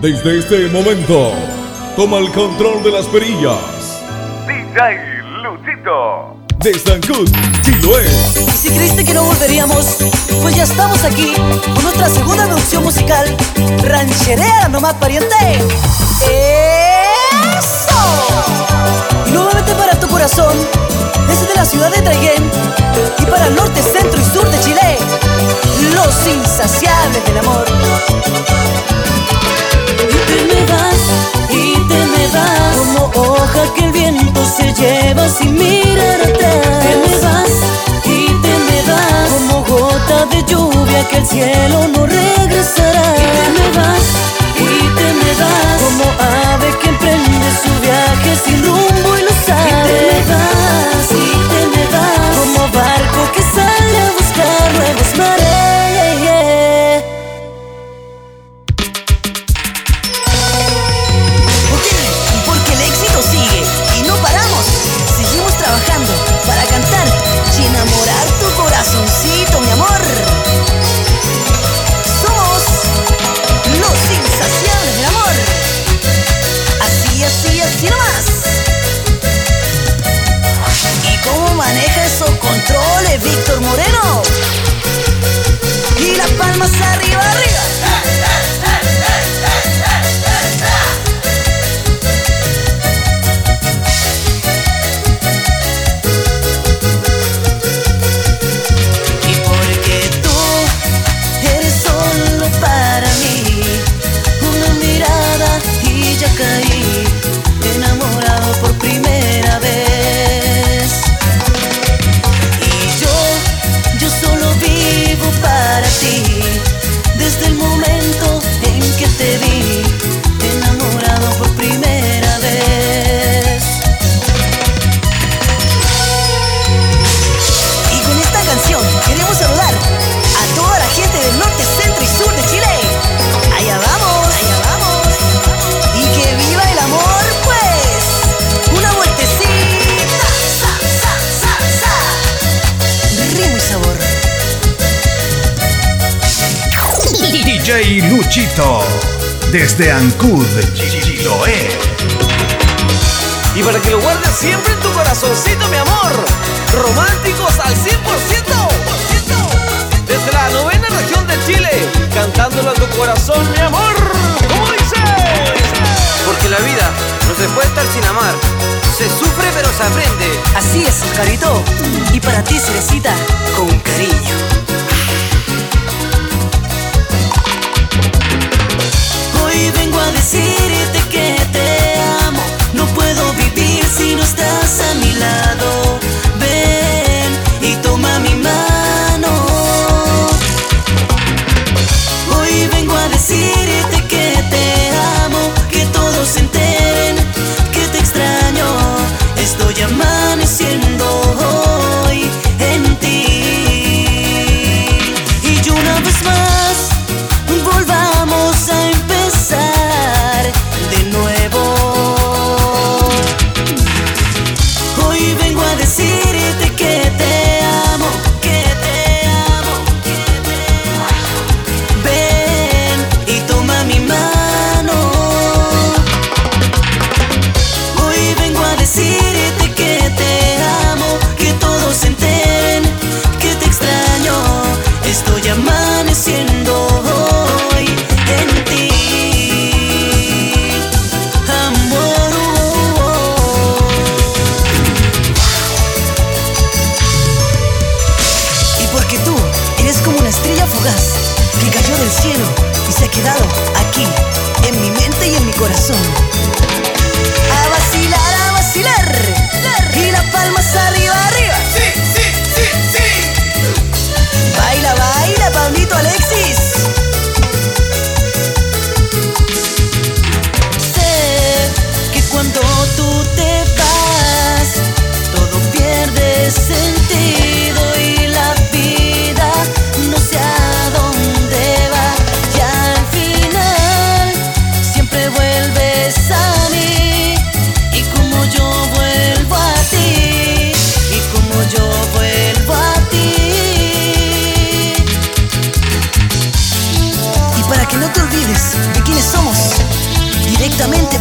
Desde este momento, toma el control de las perillas. DJ Luchito. De Sancut, Chiloé. Y si creíste que no volveríamos, pues ya estamos aquí con nuestra segunda producción musical, Rancherea nomás pariente. ¡Eso! Y nuevamente para tu corazón, desde la ciudad de Traiguén y para el norte, centro y sur de Chile, los insaciables del amor. Se lleva sin mirar atrás Te me vas, y te me vas. Como gota de lluvia que el cielo no regresará. Y me vas, y te me vas. Como ave que emprende su viaje sin rumbo Luchito, desde Ancud, Chiloé. Y para que lo guardes siempre en tu corazoncito, mi amor. Románticos al 100%. Desde la novena región de Chile, cantándolo a tu corazón, mi amor. ¿Cómo dice? Porque la vida no se puede estar sin amar. Se sufre pero se aprende. Así es, Oscarito. Y para ti, Cerecita, con cariño. Hoy vengo a decirte que te amo. No puedo vivir si no estás a mi lado.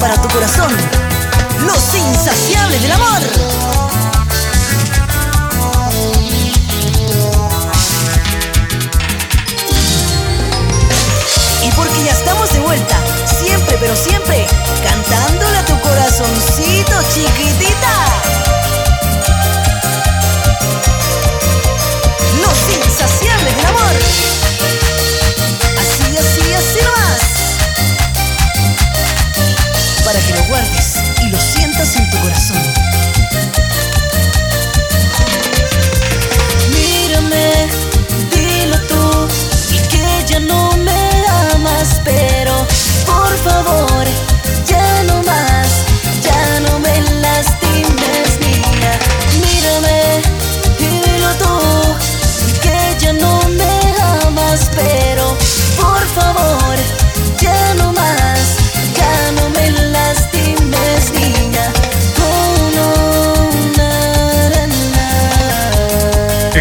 para tu corazón. Los insaciables del amor. Y porque ya estamos de vuelta, siempre pero siempre, cantándole a tu corazoncito chiquitita.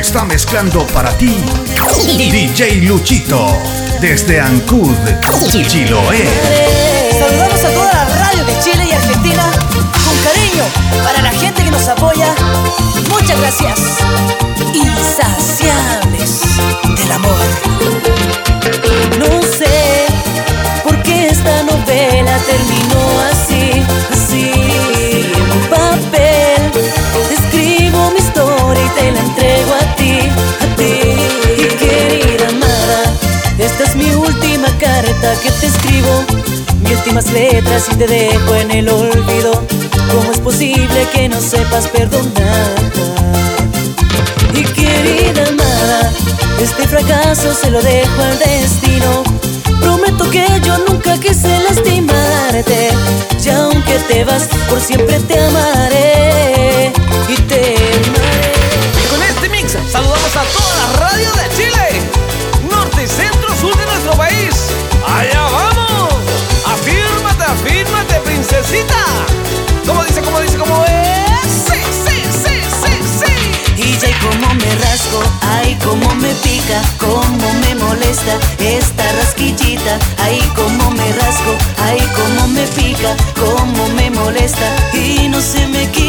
Está mezclando para ti DJ Luchito desde Ancud, Chiloé. Saludamos a toda la radio de Chile y Argentina con cariño para la gente que nos apoya. Muchas gracias. Insaciables del amor. No sé por qué esta novela terminó así, que te escribo. Mis últimas letras y te dejo en el olvido. ¿Cómo es posible que no sepas perdonar? Y querida amada, este fracaso se lo dejo al destino. Prometo que yo nunca quise lastimarte. Y aunque te vas, por siempre te amaré. Y te amaré. Como me molesta esta rasquillita, ay como me rasco, ay como me pica, como me molesta y no se me quita.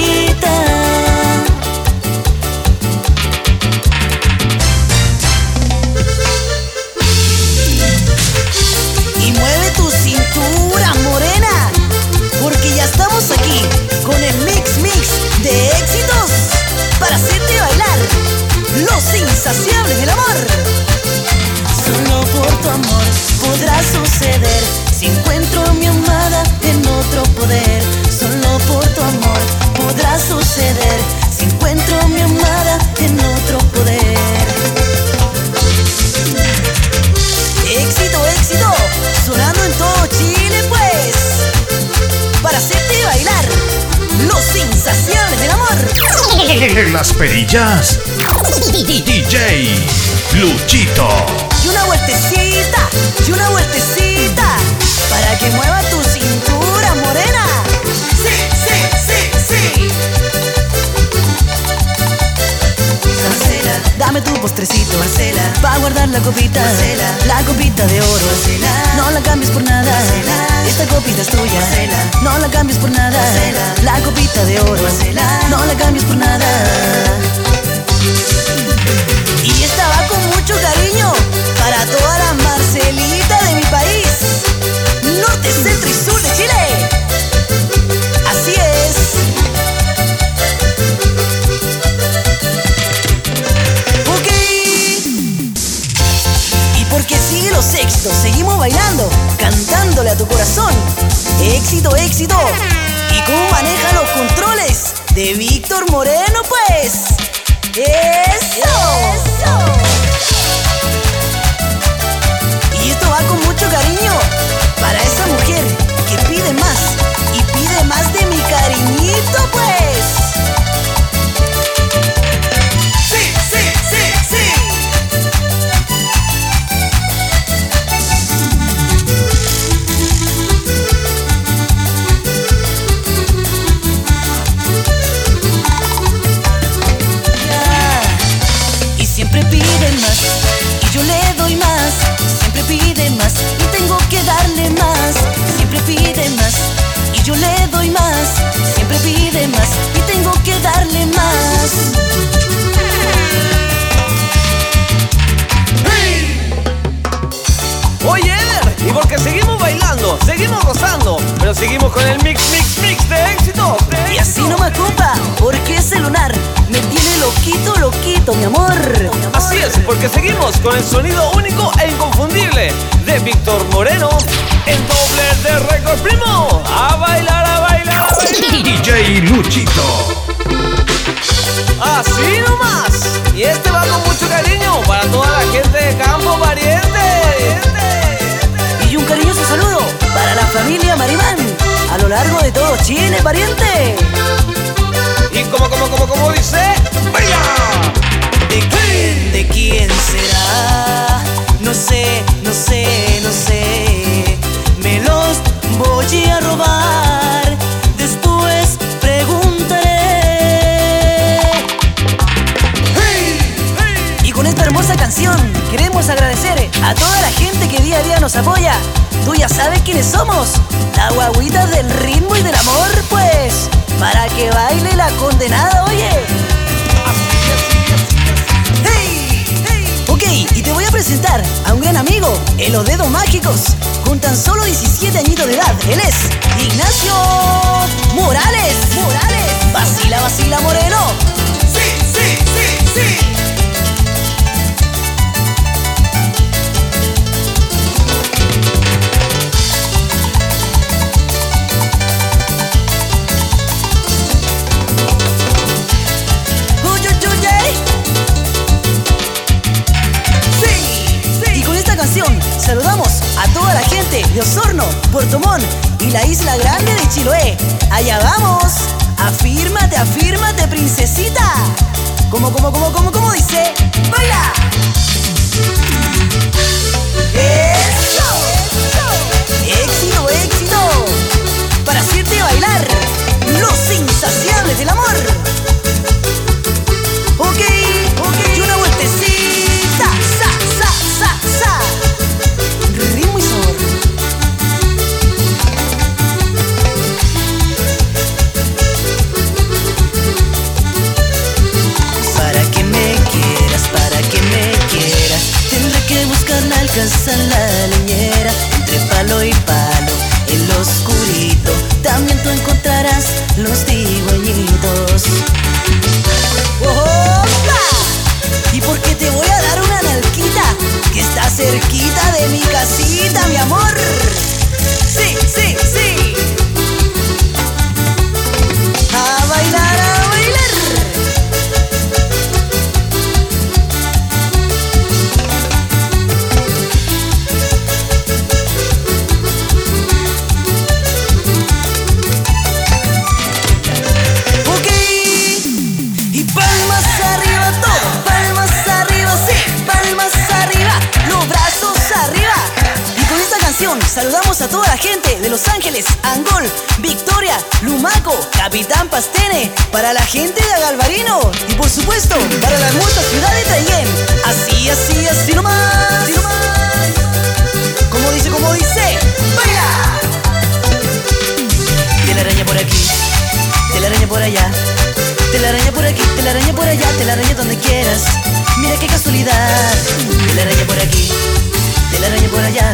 Para hacerte bailar Los insaciables del amor Las perillas. DJ Luchito. Y una vueltecita, y una vueltecita Para que mueva tu cintura morena Sí, sí, sí, sí Dame tu postrecito. Marcela, pa' guardar la copita. Marcela, la copita de oro. Marcela, no la cambies por nada. Marcela, esta copita es tuya. Marcela, no la cambies por nada. Marcela, la copita de oro. Marcela, no la cambies por nada Seguimos con el mix, mix, mix de éxito. Y así no me compa, porque ese lunar me tiene loquito, loquito, mi amor. Así es, porque seguimos con el sonido único e inconfundible de Víctor Moreno en doble de récord primo. A bailar, a bailar. Lo largo de todo Chile, pariente. Y como, como, como, como dice, ¡Baila! ¿De quién? ¿De quién será? No sé, no sé, no sé. Me los voy a robar. Hermosa canción queremos agradecer a toda la gente que día a día nos apoya. Tú ya sabes quiénes somos. La guaguita del ritmo y del amor, pues. Para que baile la condenada, oye. ¡Hey! Ok, y te voy a presentar a un gran amigo, el Los Dedos Mágicos. Con tan solo 17 añitos de edad, él es Ignacio Morales. Morales. Vacila, vacila, Moreno. Sí, sí, sí, sí. Isla grande de Chiloé. Allá vamos. Afírmate, afírmate, princesita. Como, como, como, como, como dice. ¡Baila! Los cigüeñitos. Saludamos a toda la gente de Los Ángeles, Angol, Victoria, Lumaco, Capitán Pastene, para la gente de Agalvarino y por supuesto para la hermosa ciudad de Tayén. Así, así, así nomás. Así nomás. Como dice, como dice, ¡Baila! Telaraña por aquí, telaraña por allá. Telaraña por aquí, telaraña por allá, telaraña donde quieras. Mira qué casualidad. Telaraña por aquí, telaraña por allá.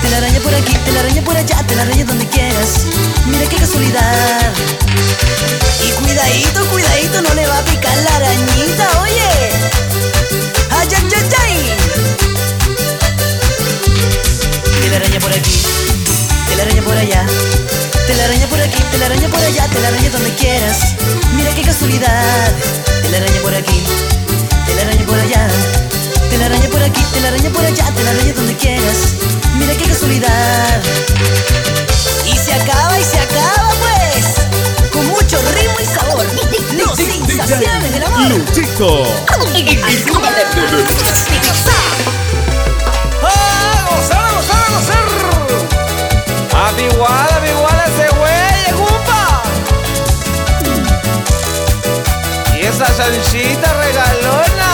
Telaraña por aquí, telaraña por allá, telaraña donde quieras. Mira qué casualidad. Y cuidadito, cuidadito, no le va a picar la arañita, oye. Ay, ay, ay, ay. Telaraña por aquí, telaraña por allá. Telaraña por aquí, telaraña por allá, telaraña donde quieras. Mira qué casualidad. Telaraña por aquí, telaraña por allá. Telaraña por aquí, telaraña por allá, telaraña donde quieras. Mira qué casualidad. Y se acaba y se acaba pues. Con mucho ritmo y sabor. Los insaciables del amor. Luchito. Salsita regalona.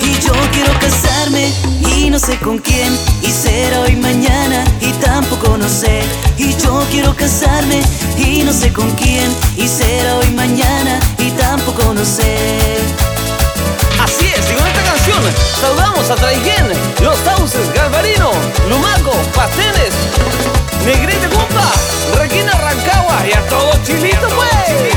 Y yo quiero casarme y no sé con quién. Y será hoy mañana y tampoco no sé. Y yo quiero casarme y no sé con quién. Y será hoy mañana y tampoco no sé. Así es, y con esta canción saludamos a Traiguén, Los Sauces, Galvarino, Lumaco, Pastenes, Negrete Junta, Requina Rancagua y a todos chilitos, pues.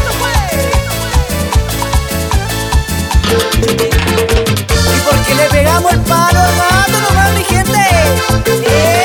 Y porque le pegamos el palo, hermano, nomás mi gente. Eh.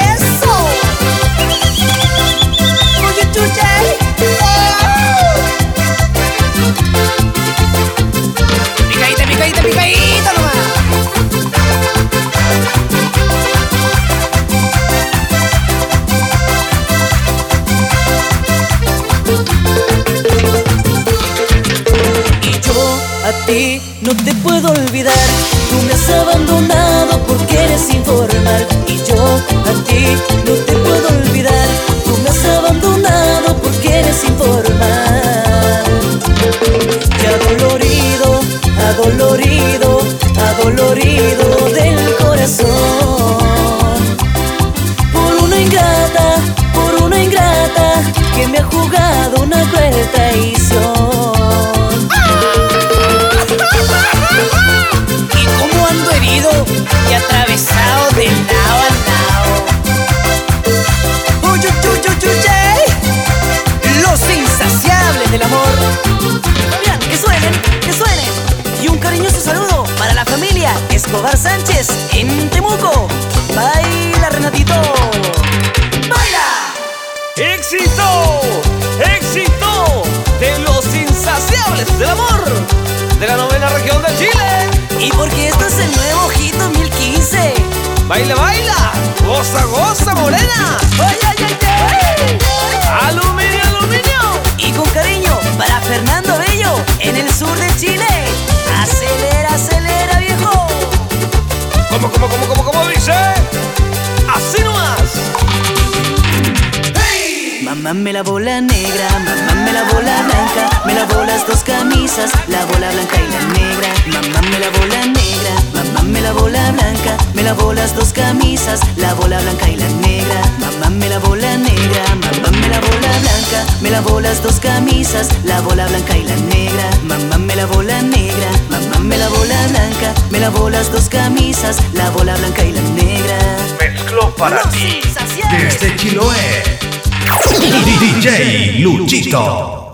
Y como ando herido y atravesado de lado a lado. Uy, uy. Los insaciables del amor. Fabián, que suenen, que suenen. Y un cariñoso saludo para la familia Escobar Sánchez en Temuco. Baila, del amor de la novena región de Chile. Y porque esto es el nuevo hit 2015. ¡Baila, baila! ¡Goza, goza, morena! ¡Ay, ay, ay, ay! ¡Aluminio, aluminio! Y con cariño para Fernando Bello en el sur de Chile. Acelera, acelera, viejo. ¿Cómo, cómo, cómo, cómo, cómo dice? ¡Así nomás! Mamá me la bola negra, mamá me la bola blanca, me lavó las dos camisas, la bola blanca y la negra. Mamá me la bola negra, mamá me la bola blanca, me lavó las dos camisas, la bola blanca y la negra. Mamá me la bola negra, mamá me la bola blanca, me lavó las dos camisas, la bola blanca y la negra. Mamá me la bola negra, mamá me la bola blanca, me lavó las dos camisas, la bola blanca y la negra. Mezcló para ti desde Chiloé. DJ Luchito.